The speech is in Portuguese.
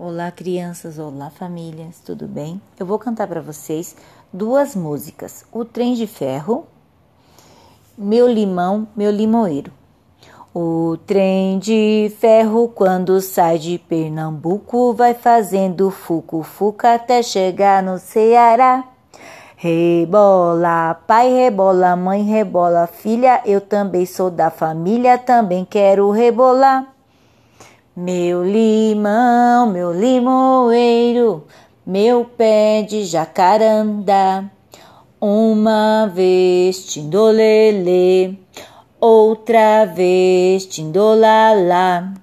Olá, crianças, olá, famílias, tudo bem? Eu vou cantar para vocês duas músicas: O Trem de Ferro, Meu Limão, Meu Limoeiro. O trem de ferro, quando sai de Pernambuco, vai fazendo fuco-fuca até chegar no Ceará. Rebola, pai rebola, mãe rebola, filha, eu também sou da família, também quero rebolar. Meu limão, meu limoeiro, meu pé de jacaranda. Uma vez tindolele, outra vez tindolala.